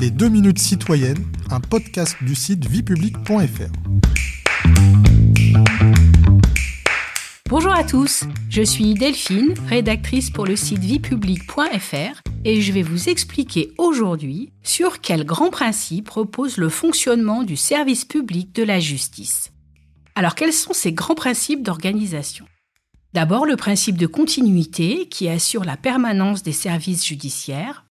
Les 2 minutes citoyennes, un podcast du site viepublique.fr. Bonjour à tous, je suis Delphine, rédactrice pour le site viepublique.fr et je vais vous expliquer aujourd'hui sur quels grands principes repose le fonctionnement du service public de la justice. Alors quels sont ces grands principes d'organisation? D'abord le principe de continuité qui assure la permanence des services judiciaires.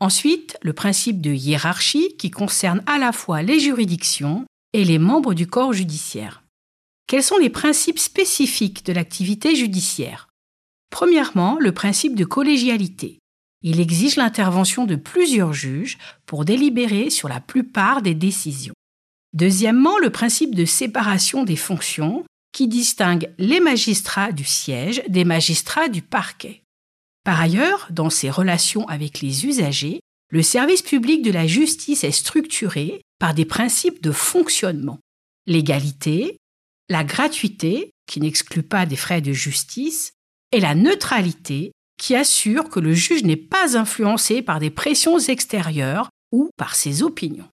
Ensuite le principe de hiérarchie qui concerne à la fois les juridictions et les membres du corps judiciaire. Quels sont les principes spécifiques de l'activité judiciaire? Premièrement, le principe de collégialité. Il exige l'intervention de plusieurs juges pour délibérer sur la plupart des décisions. Deuxièmement, le principe de séparation des fonctions qui distingue les magistrats du siège des magistrats du parquet. Par ailleurs, dans ses relations avec les usagers, le service public de la justice est structuré par des principes de fonctionnement. L'égalité, la gratuité, qui n'exclut pas des frais de justice, et la neutralité, qui assure que le juge n'est pas influencé par des pressions extérieures ou par ses opinions.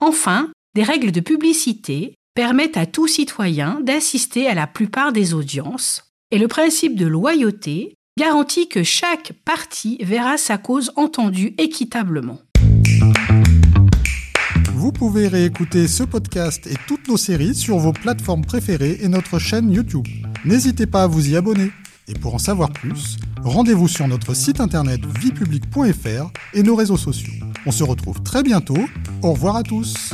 Enfin, des règles de publicité permettent à tout citoyen d'assister à la plupart des audiences, et le principe de loyauté garantit que chaque partie verra sa cause entendue équitablement. Vous pouvez réécouter ce podcast et toutes nos séries sur vos plateformes préférées et notre chaîne YouTube. N'hésitez pas à vous y abonner. Et pour en savoir plus, rendez-vous sur notre site internet viepublic.fr et nos réseaux sociaux. On se retrouve très bientôt. Au revoir à tous.